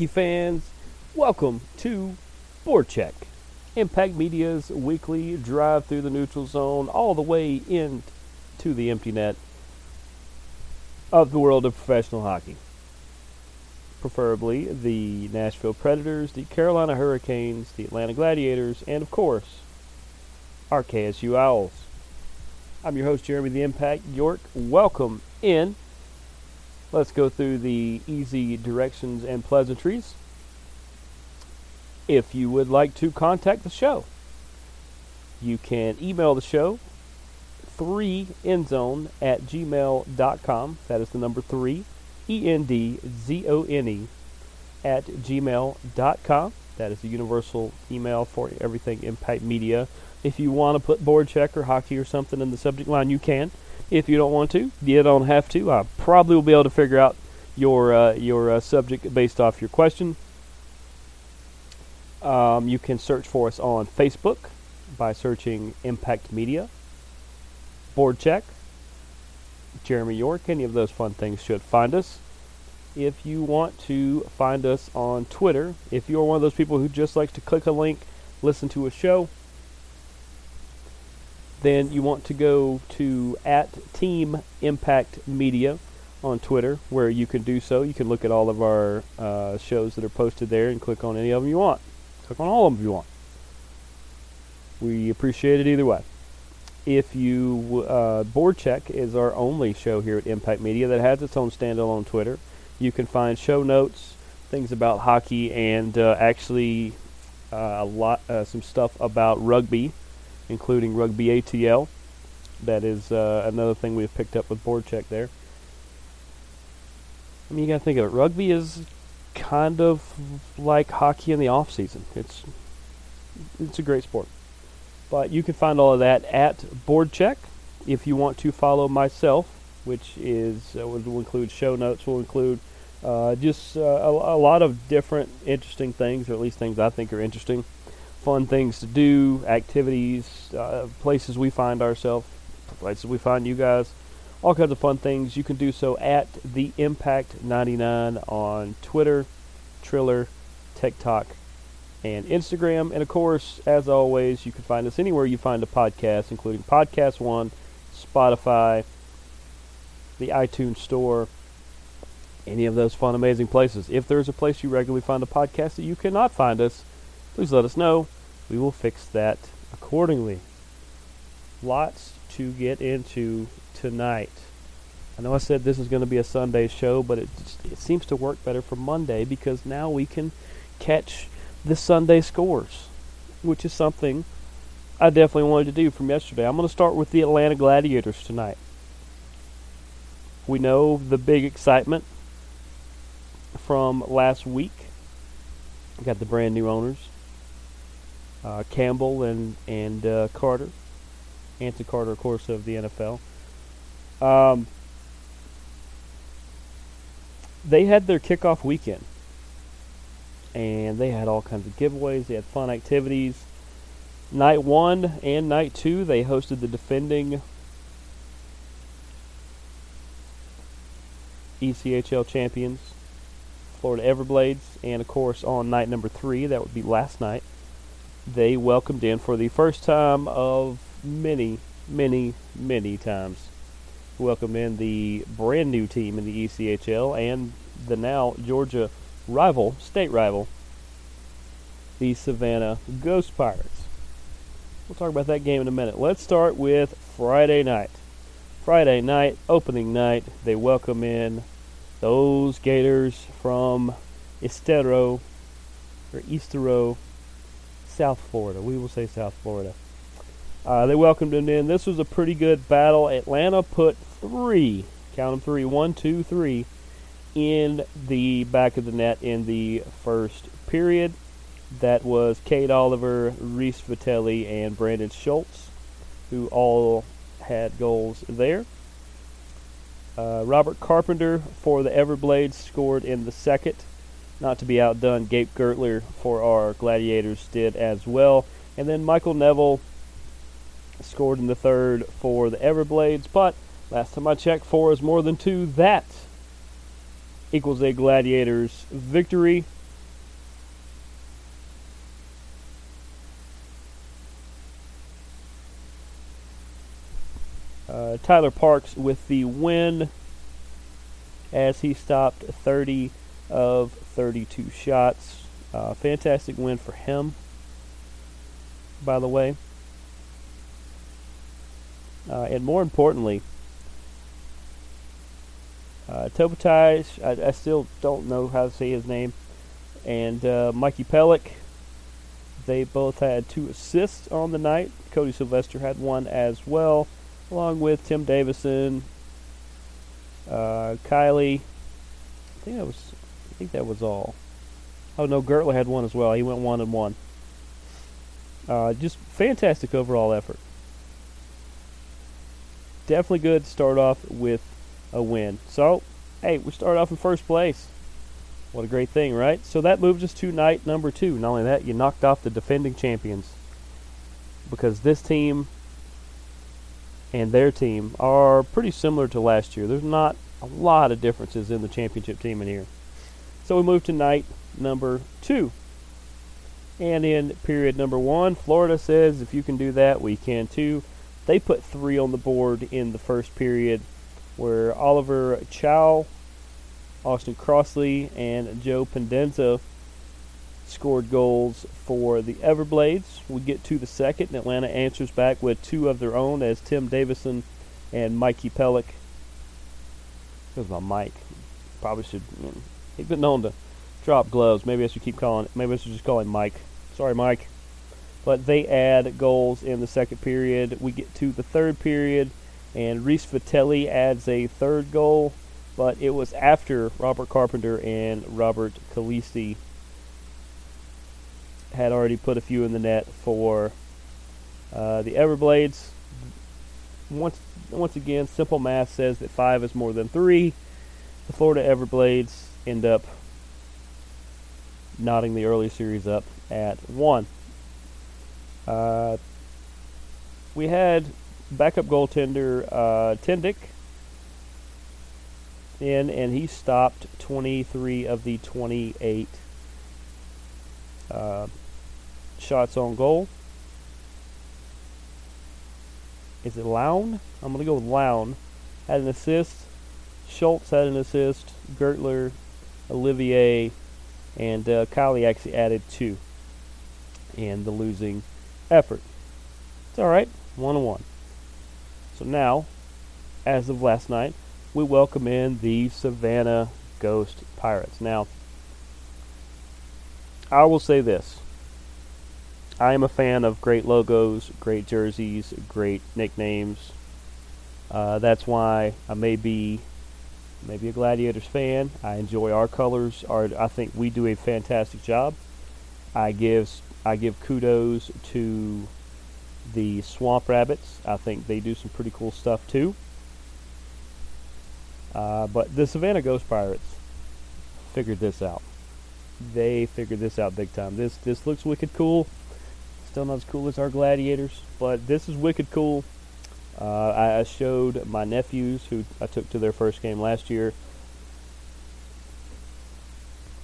Hockey fans, welcome to Board Check, Impact Media's weekly drive through the neutral zone all the way into the empty net of the world of professional hockey. Preferably the Nashville Predators, the Carolina Hurricanes, the Atlanta Gladiators, and of course, our KSU Owls. I'm your host, Jeremy the Impact York. Welcome in. Let's go through the easy directions and pleasantries. If you would like to contact the show, you can email the show 3endzone at gmail.com. That is the number 3, E N D Z O N E, at gmail.com. That is the universal email for everything Impact Media. If you want to put board check or hockey or something in the subject line, you can. If you don't want to, you don't have to. I probably will be able to figure out your uh, your uh, subject based off your question. Um, you can search for us on Facebook by searching Impact Media, Board Check, Jeremy York. Any of those fun things should find us. If you want to find us on Twitter, if you're one of those people who just likes to click a link, listen to a show, then you want to go to at Team Impact Media on Twitter, where you can do so. You can look at all of our uh, shows that are posted there and click on any of them you want. Click on all of them if you want. We appreciate it either way. If you uh, Board Check is our only show here at Impact Media that has its own standalone Twitter. You can find show notes, things about hockey, and uh, actually uh, a lot uh, some stuff about rugby, including rugby ATL. That is uh, another thing we've picked up with Board Check there. I mean, you got to think of it. Rugby is kind of like hockey in the off season. It's it's a great sport. But you can find all of that at Board Check. If you want to follow myself, which is uh, will include show notes, will include uh, just uh, a, a lot of different interesting things, or at least things I think are interesting, fun things to do, activities, uh, places we find ourselves, places we find you guys all kinds of fun things. You can do so at the Impact 99 on Twitter, Triller, TikTok, and Instagram. And of course, as always, you can find us anywhere you find a podcast, including Podcast One, Spotify, the iTunes Store, any of those fun, amazing places. If there's a place you regularly find a podcast that you cannot find us, please let us know. We will fix that accordingly. Lots to get into tonight. I know I said this is going to be a Sunday show, but it it seems to work better for Monday because now we can catch the Sunday scores, which is something I definitely wanted to do from yesterday. I'm going to start with the Atlanta Gladiators tonight. We know the big excitement from last week. We got the brand new owners, uh, Campbell and and uh, Carter. Anthony Carter, of course, of the NFL. Um, they had their kickoff weekend, and they had all kinds of giveaways. They had fun activities. Night one and night two, they hosted the defending ECHL champions, Florida Everblades, and of course on night number three, that would be last night, they welcomed in for the first time of many, many, many times welcome in the brand new team in the ECHL and the now Georgia rival, state rival, the Savannah Ghost Pirates. We'll talk about that game in a minute. Let's start with Friday night. Friday night, opening night, they welcome in those Gators from Estero, or Estero, South Florida. We will say South Florida. Uh, they welcomed him in. This was a pretty good battle. Atlanta put three, count them three, one, two, three, in the back of the net in the first period. That was Kate Oliver, Reese Vitelli, and Brandon Schultz, who all had goals there. Uh, Robert Carpenter for the Everblades scored in the second. Not to be outdone, Gabe Guertler for our Gladiators did as well. And then Michael Neville scored in the third for the Everblades. But last time I checked, four is more than two. That equals a Gladiators victory. Uh, Tyler Parks with the win as he stopped 30 of 32 shots. Uh, fantastic win for him, by the way. Uh, and more importantly, uh, I, I, still don't know how to say his name, and uh, Mikey Pellick, they both had two assists on the night. Cody Sylvester had one as well along with Tim Davison, uh, Kylie. I think that was, think that was all. Oh no, Guertler had one as well. He went one and one. Uh, just fantastic overall effort. Definitely good to start off with a win. So, hey, we start off in first place. What a great thing, right? So that moves us to night number two. Not only that, you knocked off the defending champions because this team and their team are pretty similar to last year. There's not a lot of differences in the championship team in here. So we move to night number two. And in period number one, Florida says if you can do that, we can too. They put three on the board in the first period, where Oliver Chow, Austin Crossley, and Joe Pendenza scored goals for the Everblades. We get to the second, and Atlanta answers back with two of their own as Tim Davison and Mikey Pellick. Was my mic. Probably should. You know, he's been known to drop gloves. Maybe I should keep calling. Maybe I should just call him Mike. Sorry, Mike. But they add goals in the second period. We get to the third period, and Reese Vitelli adds a third goal. But it was after Robert Carpenter and Robert Calisi had already put a few in the net for uh, the Everblades. Once, once again, simple math says that five is more than three. The Florida Everblades end up knotting the early series up at one. Uh, we had backup goaltender uh, Tendick in, and he stopped 23 of the 28 uh, shots on goal. Is it Lown? I'm going to go with Lown. Had an assist. Schultz had an assist. Guertler, Olivier, and uh, Kylie actually added two in the losing effort. It's all right. One on one. So now, as of last night, we welcome in the Savannah Ghost Pirates. Now, I will say this. I am a fan of great logos, great jerseys, great nicknames. Uh, that's why I may be maybe a Gladiators fan. I enjoy our colors. Our, I think we do a fantastic job. I give I give kudos to the Swamp Rabbits. I think they do some pretty cool stuff too. Uh, but the Savannah Ghost Pirates figured this out they figured this out big time. This this looks wicked cool. Still not as cool as our gladiators, but this is wicked cool. Uh, I, showed my nephews who I took to their first game last year,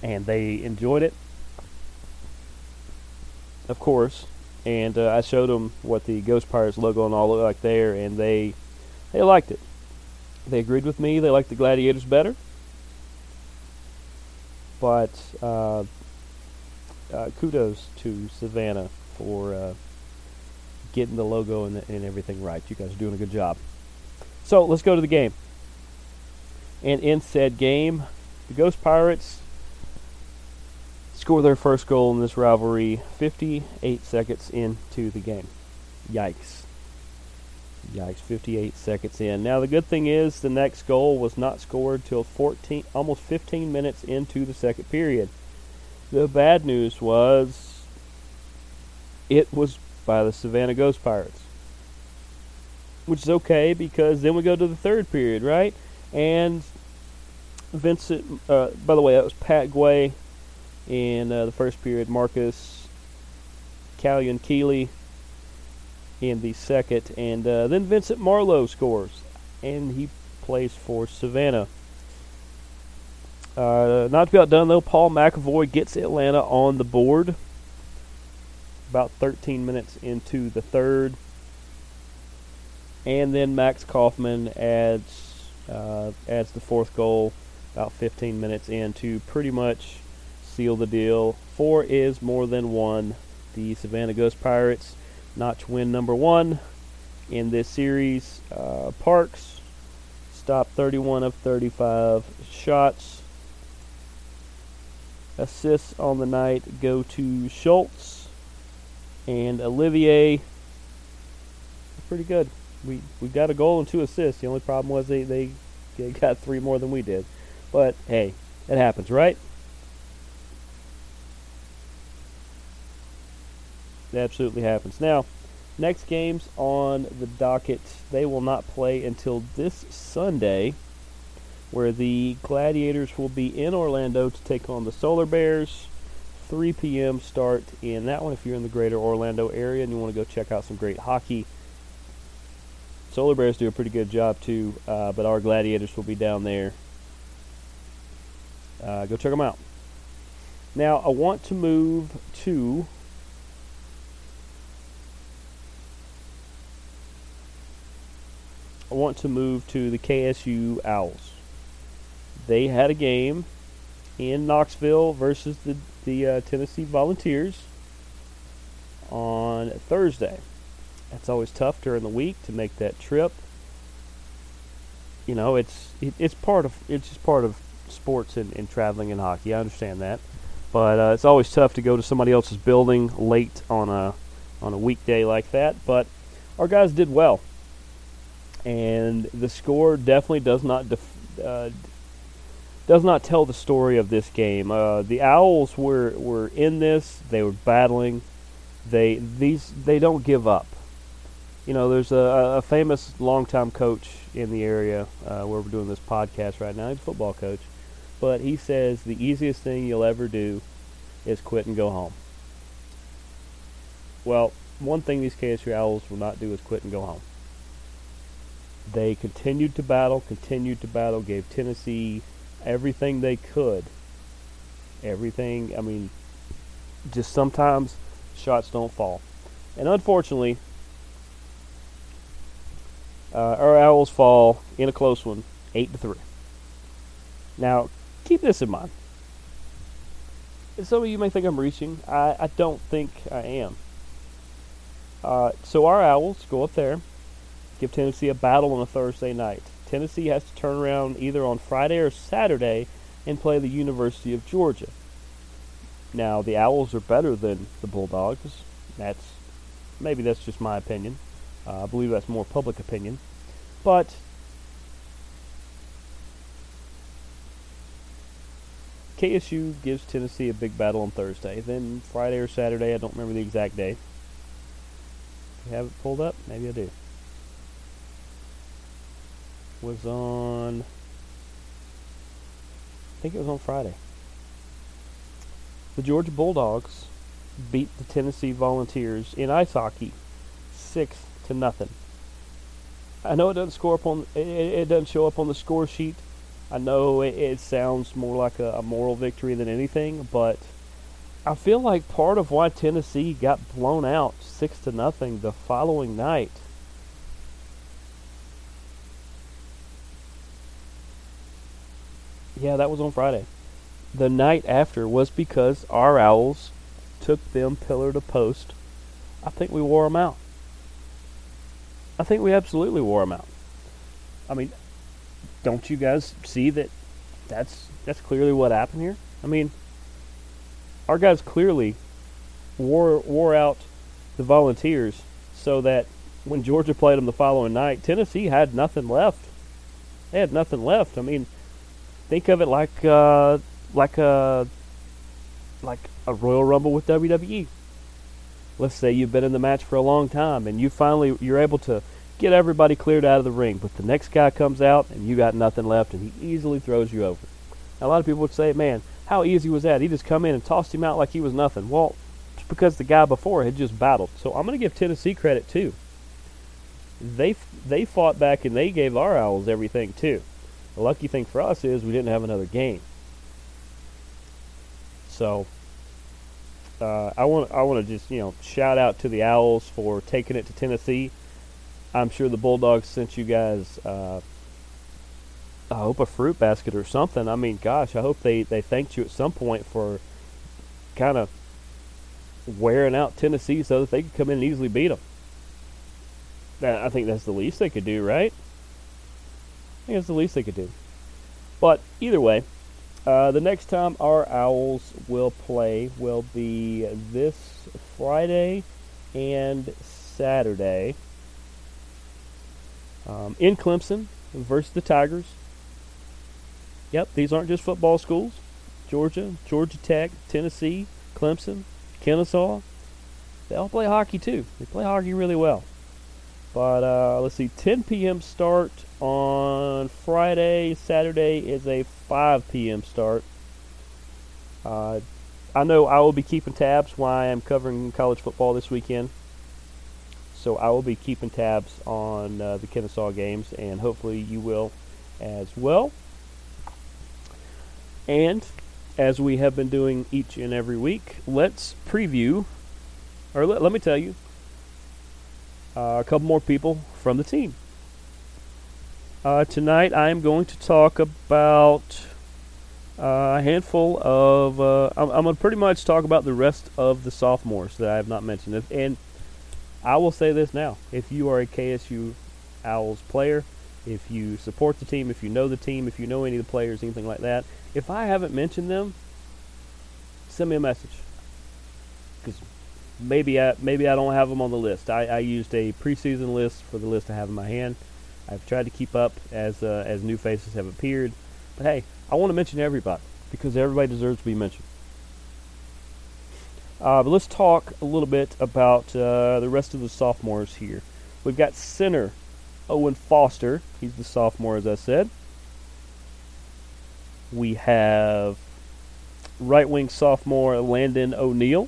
and they enjoyed it, of course. And uh, I showed them what the Ghost Pirates logo and all looked like there, and they they liked it. They agreed with me. They liked the Gladiators better but uh, uh, kudos to Savannah for uh, getting the logo and, the, and everything right. You guys are doing a good job. So let's go to the game. And in said game, the Ghost Pirates score their first goal in this rivalry 58 seconds into the game. Yikes. Yikes, 58 seconds in. Now the good thing is the next goal was not scored till 14 almost 15 minutes into the second period. The bad news was it was by the Savannah Ghost Pirates. Which is okay because then we go to the third period, right? And Vincent, uh, by the way, that was Pat Guay in uh, the first period. Marcus Callion Keeley in the second, and uh, then Vincent Marlowe scores, and he plays for Savannah. Uh, not to be outdone though, Paul McAvoy gets Atlanta on the board. About 13 minutes into the third, and then Max Kaufman adds uh, adds the fourth goal about 15 minutes in to pretty much seal the deal. Four is more than one. The Savannah Ghost Pirates notch win number one in this series. Uh, Parks stopped 31 of 35 shots. Assists on the night go to Schultz and Olivier. Pretty good. We we got a goal and two assists. The only problem was they, they, they got three more than we did. But hey, it happens, right? It absolutely happens. Now, next games on the docket, they will not play until this Sunday, where the Gladiators will be in Orlando to take on the Solar Bears. 3 p.m. start in that one if you're in the greater Orlando area and you want to go check out some great hockey. Solar Bears do a pretty good job too, uh, but our Gladiators will be down there. Uh, go check them out. Now, I want to move to I want to move to the KSU Owls. They had a game in Knoxville versus the the uh, Tennessee Volunteers on Thursday. That's always tough during the week to make that trip. You know, it's it, it's part of it's just part of sports and, and traveling and hockey. I understand that, but uh, it's always tough to go to somebody else's building late on a on a weekday like that. But our guys did well and the score definitely does not def- uh, does not tell the story of this game. Uh, the Owls were were in this; they were battling. They these they don't give up. You know, there's a, a famous longtime coach in the area uh, where we're doing this podcast right now. He's a football coach, but he says the easiest thing you'll ever do is quit and go home. Well, one thing these KSU Owls will not do is quit and go home they continued to battle, continued to battle, gave Tennessee everything they could. Everything, I mean, just sometimes shots don't fall. And unfortunately, uh, our Owls fall in a close one, 8 to 3. Now, keep this in mind. Some of you may think I'm reaching. I, I don't think I am. Uh, so our Owls go up there give Tennessee a battle on a Thursday night. Tennessee has to turn around either on Friday or Saturday and play the University of Georgia. Now, the Owls are better than the Bulldogs. That's maybe that's just my opinion. Uh, I believe that's more public opinion. But KSU gives Tennessee a big battle on Thursday. Then Friday or Saturday, I don't remember the exact day. You have it pulled up? Maybe I do was on. I think it was on Friday. The Georgia Bulldogs beat the Tennessee Volunteers in ice hockey, six to nothing. I know it doesn't score up on it, it doesn't show up on the score sheet. I know it, it sounds more like a, a moral victory than anything, but I feel like part of why Tennessee got blown out six to nothing the following night Yeah, that was on Friday. The night after was because our owls took them pillar to post. I think we wore them out. I think we absolutely wore them out. I mean, don't you guys see that? That's that's clearly what happened here. I mean, our guys clearly wore wore out the Volunteers so that when Georgia played them the following night, Tennessee had nothing left. They had nothing left. I mean, Think of it like uh, like a like a Royal Rumble with WWE. let's say you've been in the match for a long time and you finally you're able to get everybody cleared out of the ring, but the next guy comes out and you got nothing left and he easily throws you over. Now, a lot of people would say, "Man, how easy was that? He just come in and tossed him out like he was nothing." Well, it's because the guy before had just battled. So I'm going to give Tennessee credit too. They they fought back and they gave our Owls everything too. The lucky thing for us is we didn't have another game. So uh, I want I want to just you know shout out to the Owls for taking it to Tennessee. I'm sure the Bulldogs sent you guys. Uh, I hope a fruit basket or something. I mean, gosh, I hope they they thanked you at some point for kind of wearing out Tennessee so that they could come in and easily beat them. I think that's the least they could do, right? Think that's the least they could do. But either way, uh, the next time our Owls will play will be this Friday and Saturday um, in Clemson versus the Tigers. Yep, these aren't just football schools. Georgia, Georgia Tech, Tennessee, Clemson, Kennesaw. They all play hockey too. They play hockey really well. But uh, let's see, 10 p.m. start on Friday. Saturday is a 5 p.m. start. Uh, I know I will be keeping tabs while I am covering college football this weekend. So I will be keeping tabs on uh, the Kennesaw games, and hopefully you will as well. And as we have been doing each and every week, let's preview, or let, let me tell you, a couple more people from the team. Uh, tonight, I am going to talk about uh, a handful of. Uh, I'm, I'm going to pretty much talk about the rest of the sophomores that I have not mentioned. And I will say this now: if you are a KSU Owls player, if you support the team, if you know the team, if you know any of the players, anything like that, if I haven't mentioned them, send me a message maybe I maybe I don't have them on the list. I, I used a preseason list for the list I have in my hand. I've tried to keep up as uh, as new faces have appeared, but hey, I want to mention everybody because everybody deserves to be mentioned. Uh, but let's talk a little bit about uh, the rest of the sophomores here. We've got center Owen Foster. He's the sophomore, as I said. We have right wing sophomore Landon O'Neill.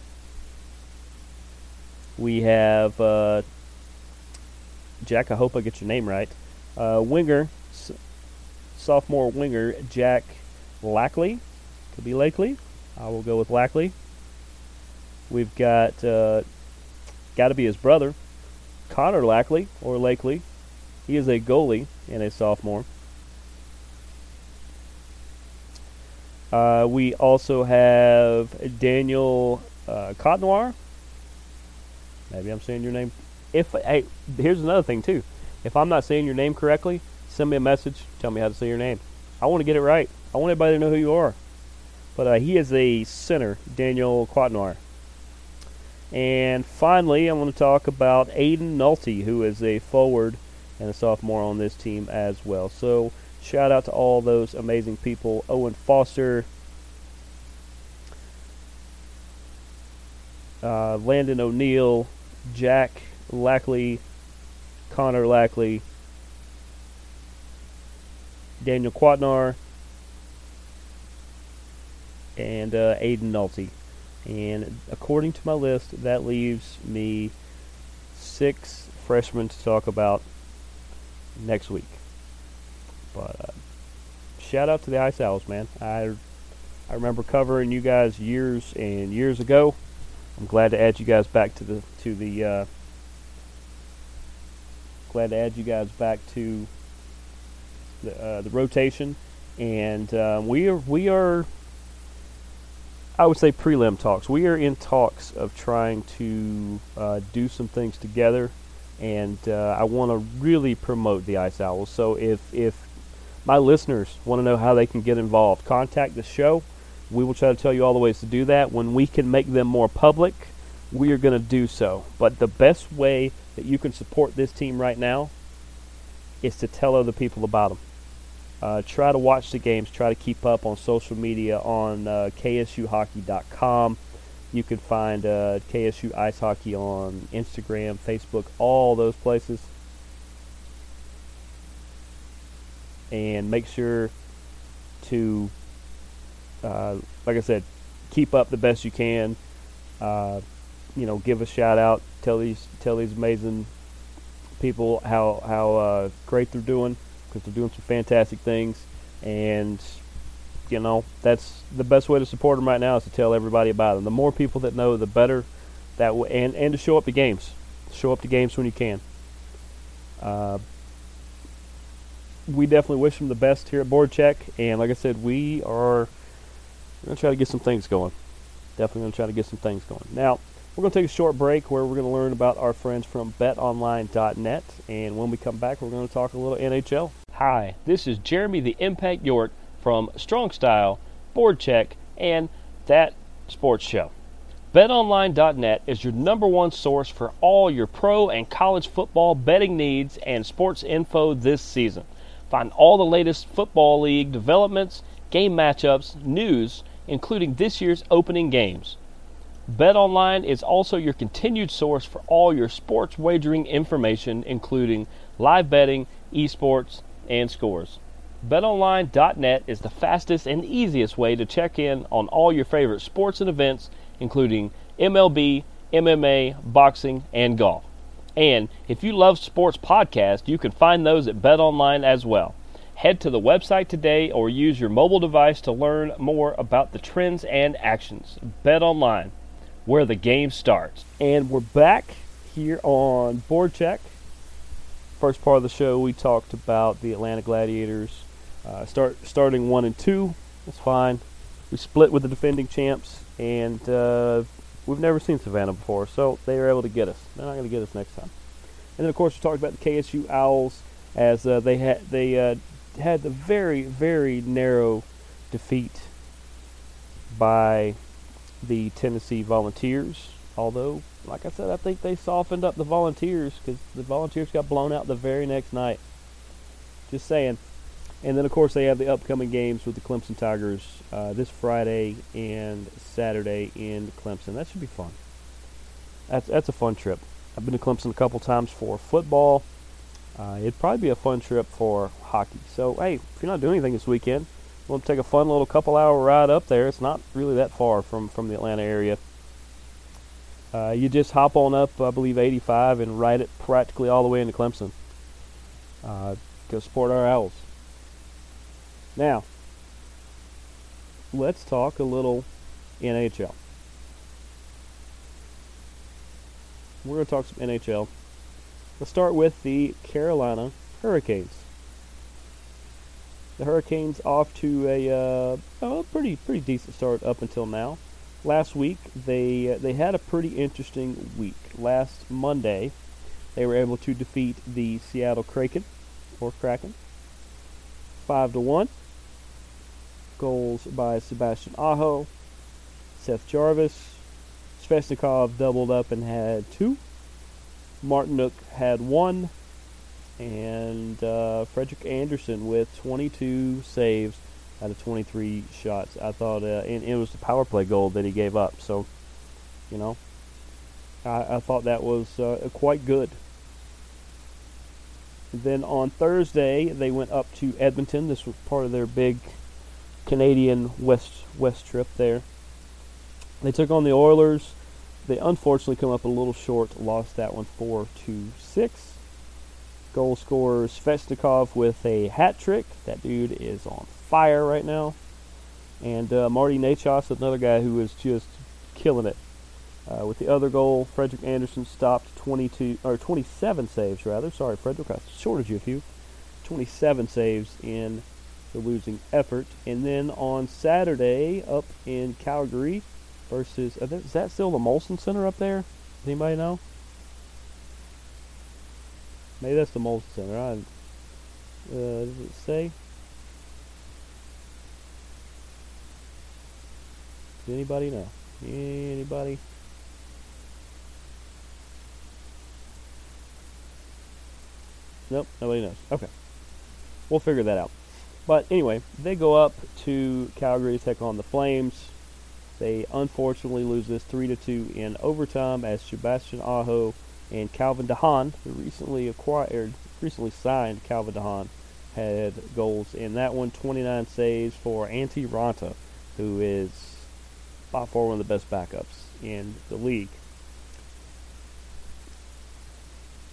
We have uh, Jack. I hope I get your name right. Uh, winger, s- sophomore winger Jack Lackley. Could be Lakely. I will go with Lackley. We've got uh, got to be his brother, Connor Lackley or Lakely. He is a goalie and a sophomore. Uh, we also have Daniel uh. Maybe I'm saying your name. If hey, here's another thing too. If I'm not saying your name correctly, send me a message. Tell me how to say your name. I want to get it right. I want everybody to know who you are. But uh, he is a center, Daniel Quatnoir. And finally, I want to talk about Aiden Nolte, who is a forward and a sophomore on this team as well. So shout out to all those amazing people. Owen Foster, uh, Landon O'Neill, Jack Lackley, Connor Lackley, Daniel Quatnar, and uh, Aiden. And according to my list, that leaves me six freshmen to talk about next week. But uh, shout out to the Ice Owls, man. I I remember covering you guys years and years ago. I'm glad to add you guys back to the to the uh, glad to add you guys back to the uh, the rotation, and uh, we are we are. I would say prelim talks. We are in talks of trying to uh, do some things together, and uh, I want to really promote the Ice Owls. So if if my listeners want to know how they can get involved, contact the show. We will try to tell you all the ways to do that. When we can make them more public, we are going to do so. But the best way that you can support this team right now is to tell other people about them. Uh, try to watch the games. Try to keep up on social media on uh, KSUHockey.com. You can find uh, KSU Ice Hockey on Instagram, Facebook, all those places. And make sure to, uh, like I said, keep up the best you can. Uh, you know, give a shout out, tell these tell these amazing people how how uh, great they're doing because they're doing some fantastic things, and you know that's the best way to support them right now is to tell everybody about them. The more people that know, the better. That w- and and to show up to games, show up to games when you can. Uh, we definitely wish them the best here at Board Check, and like I said, we are gonna try to get some things going. Definitely gonna try to get some things going. Now we're gonna take a short break where we're gonna learn about our friends from BetOnline.net, and when we come back, we're gonna talk a little NHL. Hi, this is Jeremy the Impact York from Strong Style, Board Check, and That Sports Show. BetOnline.net is your number one source for all your pro and college football betting needs and sports info this season. Find all the latest football league developments, game matchups, news, including this year's opening games. BetOnline is also your continued source for all your sports wagering information, including live betting, esports, and scores. BetOnline.net is the fastest and easiest way to check in on all your favorite sports and events, including MLB, MMA, boxing, and golf. And if you love sports podcasts, you can find those at BetOnline as well. Head to the website today or use your mobile device to learn more about the trends and actions. Bet online, where the game starts. And we're back here on Board Check. First part of the show, we talked about the Atlanta Gladiators uh, start starting one and two. That's fine. We split with the defending champs, and uh, we've never seen Savannah before, so they were able to get us. They're not going to get us next time. And then, of course, we talked about the KSU Owls as uh, they had they uh, had the very very narrow defeat by the Tennessee Volunteers. Although, like I said, I think they softened up the Volunteers because the Volunteers got blown out the very next night. Just saying. And then, of course, they have the upcoming games with the Clemson Tigers uh, this Friday and Saturday in Clemson. That should be fun. That's that's a fun trip. I've been to Clemson a couple times for football. Uh, it'd probably be a fun trip for hockey. So, hey, if you're not doing anything this weekend, we'll take a fun little couple hour ride up there. It's not really that far from, from the Atlanta area. Uh, you just hop on up, I believe, 85 and ride it practically all the way into Clemson. Uh, go support our Owls. Now, let's talk a little NHL. We're going to talk some NHL. Let's start with the Carolina Hurricanes. The Hurricanes off to a uh, oh, pretty pretty decent start up until now. Last week they uh, they had a pretty interesting week. Last Monday, they were able to defeat the Seattle Kraken or Kraken five to one. Goals by Sebastian Aho, Seth Jarvis, Svechnikov doubled up and had two. Martinook had one, and uh, Frederik Andersen with 22 saves out of 23 shots. I thought, uh, and it was the power play goal that he gave up. So, you know, I, I thought that was uh, quite good. Then on Thursday, they went up to Edmonton. This was part of their big Canadian West West trip there. They took on the Oilers. They unfortunately come up a little short, lost that one 4 to 6. Goal scorer Svechnikov with a hat trick. That dude is on fire right now. And uh, Marty Necas, another guy who is just killing it. Uh, with the other goal, Frederik Andersen stopped 22 or 27 saves rather. Sorry, Frederik, I shorted you a few. 27 saves in the losing effort. And then on Saturday, up in Calgary, versus is that still the Molson Center up there? Does anybody know? Maybe that's the Molson Center. I, uh, does it say? Does anybody know? Anybody? Nope, nobody knows. Okay. We'll figure that out. But anyway, they go up to Calgary to take on the Flames. They unfortunately lose this three to two in overtime as Sebastian Aho and Calvin DeHaan, who recently acquired, recently signed Calvin DeHaan, had goals in that one. 29 saves for Antti Raanta, who is by far one of the best backups in the league.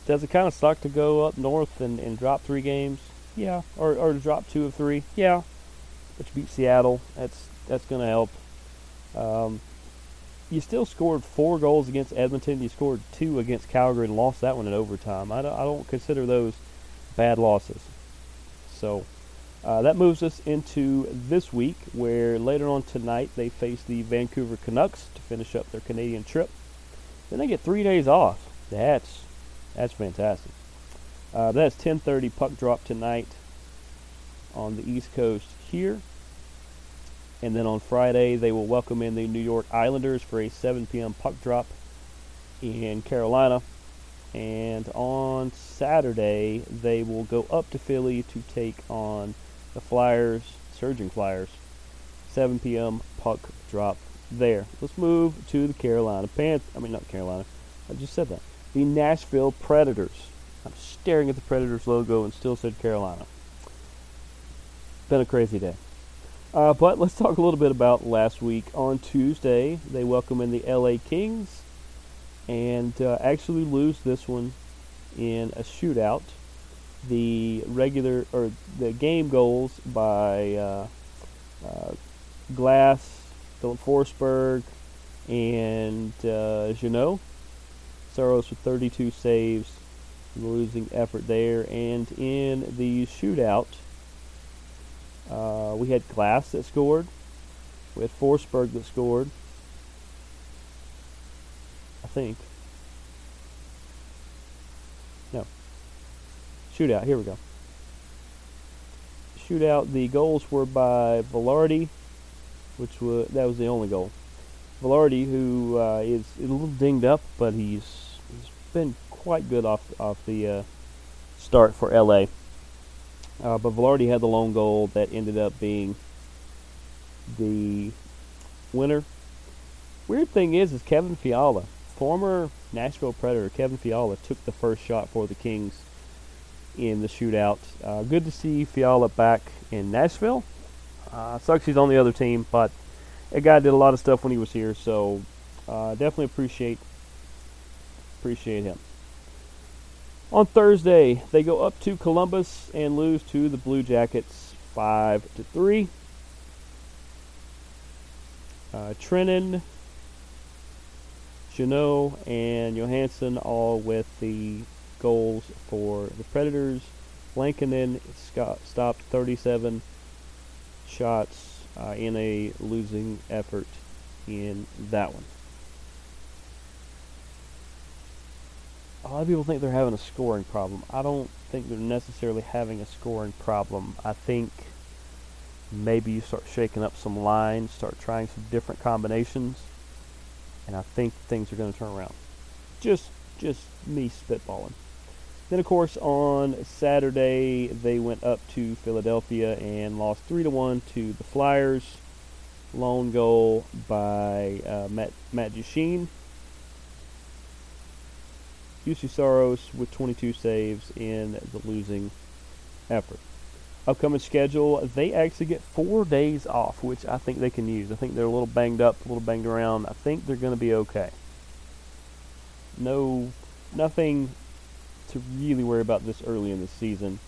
Does it kind of suck to go up north and, and drop three games? Yeah. Or, or to drop two of three? Yeah. But you beat Seattle. That's that's going to help. Um, you still scored four goals against Edmonton. You scored two against Calgary and lost that one in overtime. I don't, I don't consider those bad losses. So uh, that moves us into this week, where later on tonight they face the Vancouver Canucks to finish up their Canadian trip. Then they get three days off. That's that's fantastic. Uh, that's 10:30 puck drop tonight on the East Coast here. And then on Friday, they will welcome in the New York Islanders for a 7 p.m. puck drop in Carolina. And on Saturday, they will go up to Philly to take on the Flyers, Surging Flyers. 7 p.m. puck drop there. Let's move to the Carolina Panthers. I mean, not Carolina. I just said that. The Nashville Predators. I'm staring at the Predators logo and still said Carolina. Been a crazy day. Uh, but let's talk a little bit about last week. On Tuesday, they welcome in the LA Kings and uh, actually lose this one in a shootout. The regular or the game goals by uh, uh, Glass, Filip Forsberg, and uh, Jeannot. Saros with 32 saves, losing effort there. And in the shootout, uh, we had Glass that scored. We had Forsberg that scored. I think. No. Shootout. Here we go. Shootout. The goals were by Vilardi, which was that was the only goal. Vilardi, who uh, is a little dinged up, but he's he's been quite good off off the uh, start for LA. Uh, but Vilardi had the lone goal that ended up being the winner. Weird thing is, is Kevin Fiala, former Nashville Predator, Kevin Fiala took the first shot for the Kings in the shootout. Uh, good to see Fiala back in Nashville. Uh, sucks he's on the other team, but that guy did a lot of stuff when he was here, so uh, definitely appreciate appreciate him. On Thursday, they go up to Columbus and lose to the Blue Jackets five to three. Uh, Trenin, Jeannot, and Johansson all with the goals for the Predators. Lankinen stopped 37 shots uh, in a losing effort in that one. A lot of people think they're having a scoring problem. I don't think they're necessarily having a scoring problem. I think maybe you start shaking up some lines, start trying some different combinations, and I think things are going to turn around. Just just me spitballing. Then of course on Saturday they went up to Philadelphia and lost three to one to the Flyers. Lone goal by uh, Matt Matt Duchene. Juuse Saros with 22 saves in the losing effort. Upcoming schedule, they actually get four days off, which I think they can use. I think they're a little banged up, a little banged around. I think they're going to be okay. No, nothing to really worry about this early in the season.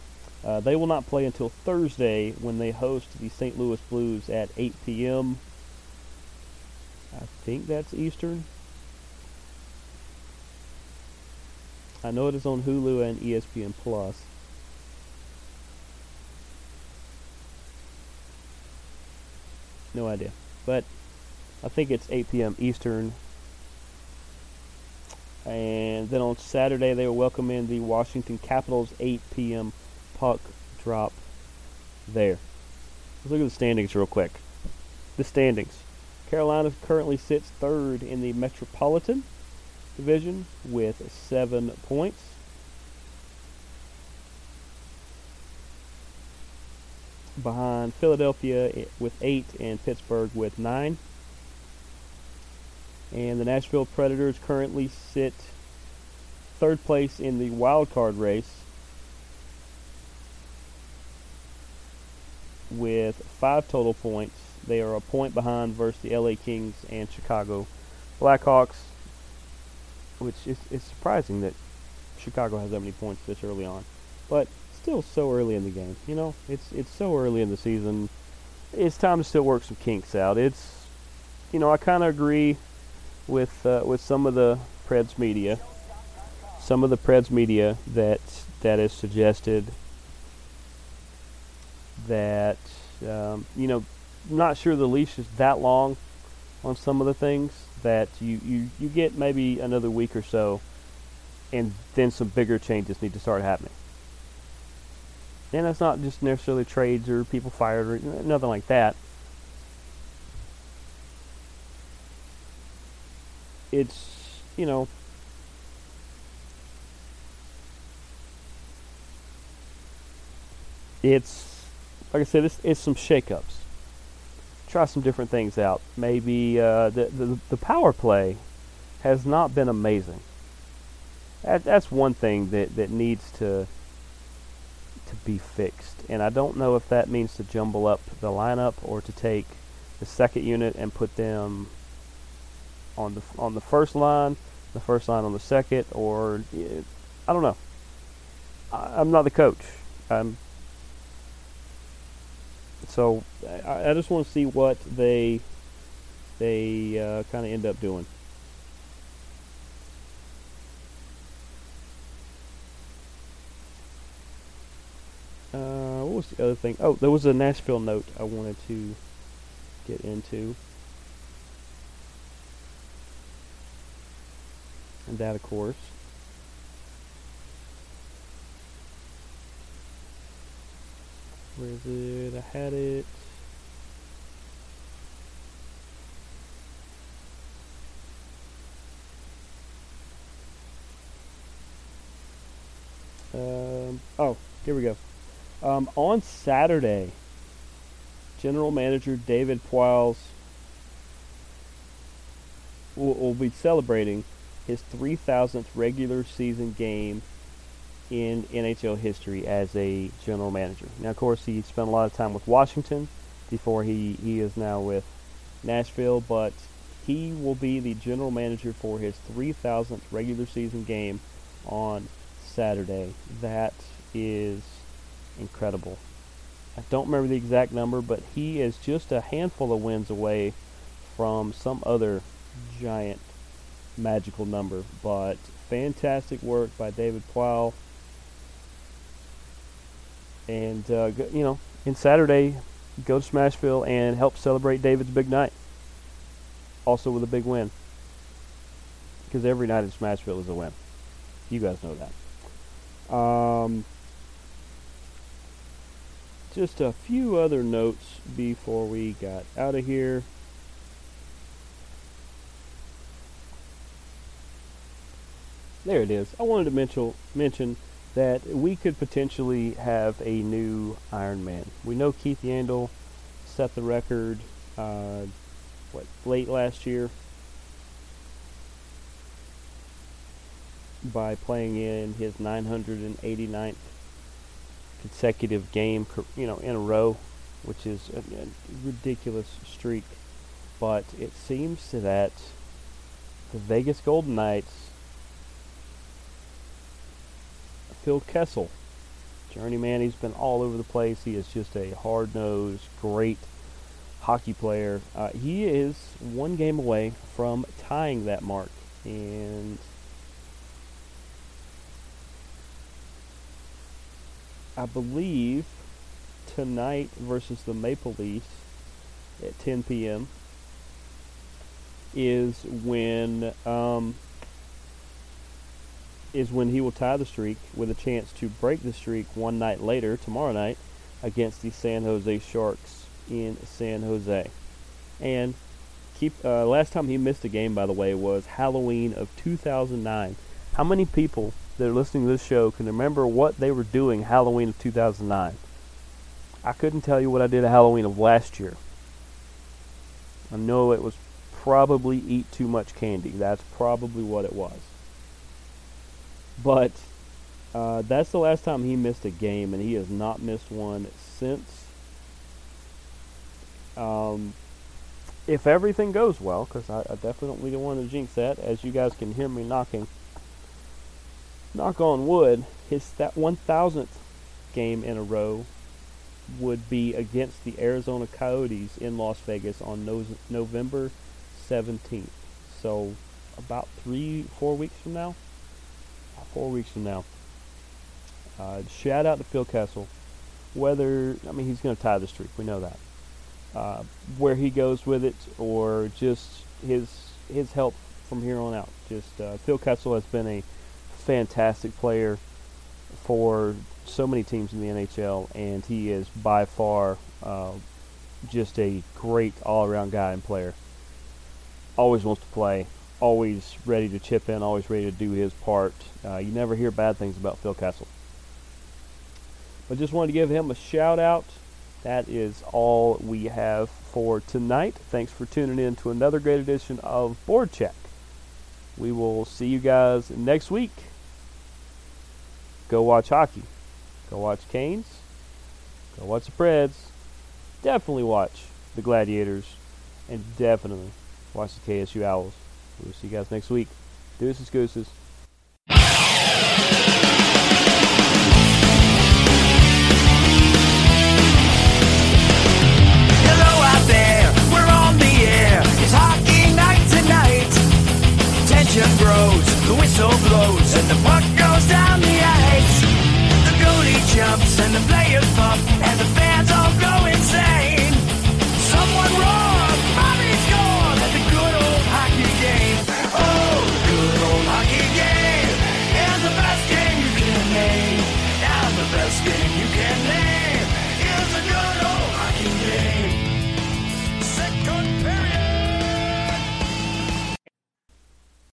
Uh, they will not play until Thursday when they host the St. Louis Blues at 8 p.m. I think that's Eastern. I know it is on Hulu and ESPN Plus. No idea. But I think it's 8 p.m. Eastern. And then on Saturday, they will welcome in the Washington Capitals 8 p.m. puck drop there. Let's look at the standings real quick. The standings. Carolina currently sits third in the Metropolitan division with seven points. Behind Philadelphia with eight and Pittsburgh with nine. And the Nashville Predators currently sit third place in the wild card race with five total points. They are a point behind versus the LA Kings and Chicago Blackhawks, which is, is surprising that Chicago has that many points this early on. But still so early in the game. You know, it's it's so early in the season. It's time to still work some kinks out. It's you know, I kind of agree with uh, with some of the Preds media. Some of the Preds media that that has suggested that um, you know, not sure the leash is that long on some of the things that you, you, you get maybe another week or so and then some bigger changes need to start happening. And that's not just necessarily trades or people fired or nothing like that. It's, you know, it's, like I said, it's, it's some shakeups. Try some different things out. Maybe uh, the, the, the power play has not been amazing. That, that's one thing that, that needs to to be fixed. And I don't know if that means to jumble up the lineup or to take the second unit and put them on the on the first line, the first line on the second, or I don't know. I, am not the coach. Um, so I, I just want to see what they they uh, kind of end up doing. Uh, what was the other thing? Oh, there was a Nashville note I wanted to get into. And that, of course. Where is it? I had it. Um, oh, here we go. Um, on Saturday, General Manager David Poile's will, will be celebrating his 3,000th regular season game in NHL history as a general manager. Now, of course, he spent a lot of time with Washington before he, he is now with Nashville, but he will be the general manager for his 3,000th regular season game on Saturday. That is incredible. I don't remember the exact number, but he is just a handful of wins away from some other giant magical number. But fantastic work by David Poile. And, uh, you know, in Saturday, go to Smashville and help celebrate David's big night. Also with a big win. Because every night in Smashville is a win. You guys know that. Um, just a few other notes before we got out of here. There it is. I wanted to mention mention that we could potentially have a new Iron Man. We know Keith Yandle set the record uh, what late last year by playing in his 989th consecutive game, you know, in a row, which is a, a ridiculous streak. But it seems that the Vegas Golden Knights, Phil Kessel, journeyman, he's been all over the place. He is just a hard-nosed, great hockey player. Uh, he is one game away from tying that mark, and I believe tonight versus the Maple Leafs at 10 p.m. is when um, is when he will tie the streak with a chance to break the streak one night later tomorrow night against the San Jose Sharks in San Jose. And keep uh, last time he missed a game by the way was Halloween of 2009. How many people that are listening to this show can remember what they were doing Halloween of 2009. I couldn't tell you what I did at Halloween of last year. I know it was probably eat too much candy. That's probably what it was. But uh, that's the last time he missed a game, and he has not missed one since. Um, if everything goes well, because I, I, definitely don't want to jinx that, as you guys can hear me knocking, knock on wood, his that 1,000th game in a row would be against the Arizona Coyotes in Las Vegas on no- November 17th. So about three, four weeks from now. Four weeks from now. Uh, shout out to Phil Kessel. Whether I mean he's going to tie the streak, we know that. Uh, where he goes with it, or just his his help from here on out. Just uh, Phil Kessel has been a fantastic player for so many teams in the NHL, and he is by far uh, just a great all-around guy and player. Always wants to play, always ready to chip in, always ready to do his part. Uh, you never hear bad things about Phil Kessel. But just wanted to give him a shout out. That is all we have for tonight. Thanks for tuning in to another great edition of BoardCheck. We will see you guys next week. Go watch hockey. Go watch Canes. Go watch the Preds. Definitely watch the Gladiators. And definitely watch the KSU Owls. We'll see you guys next week. Deuces, gooses.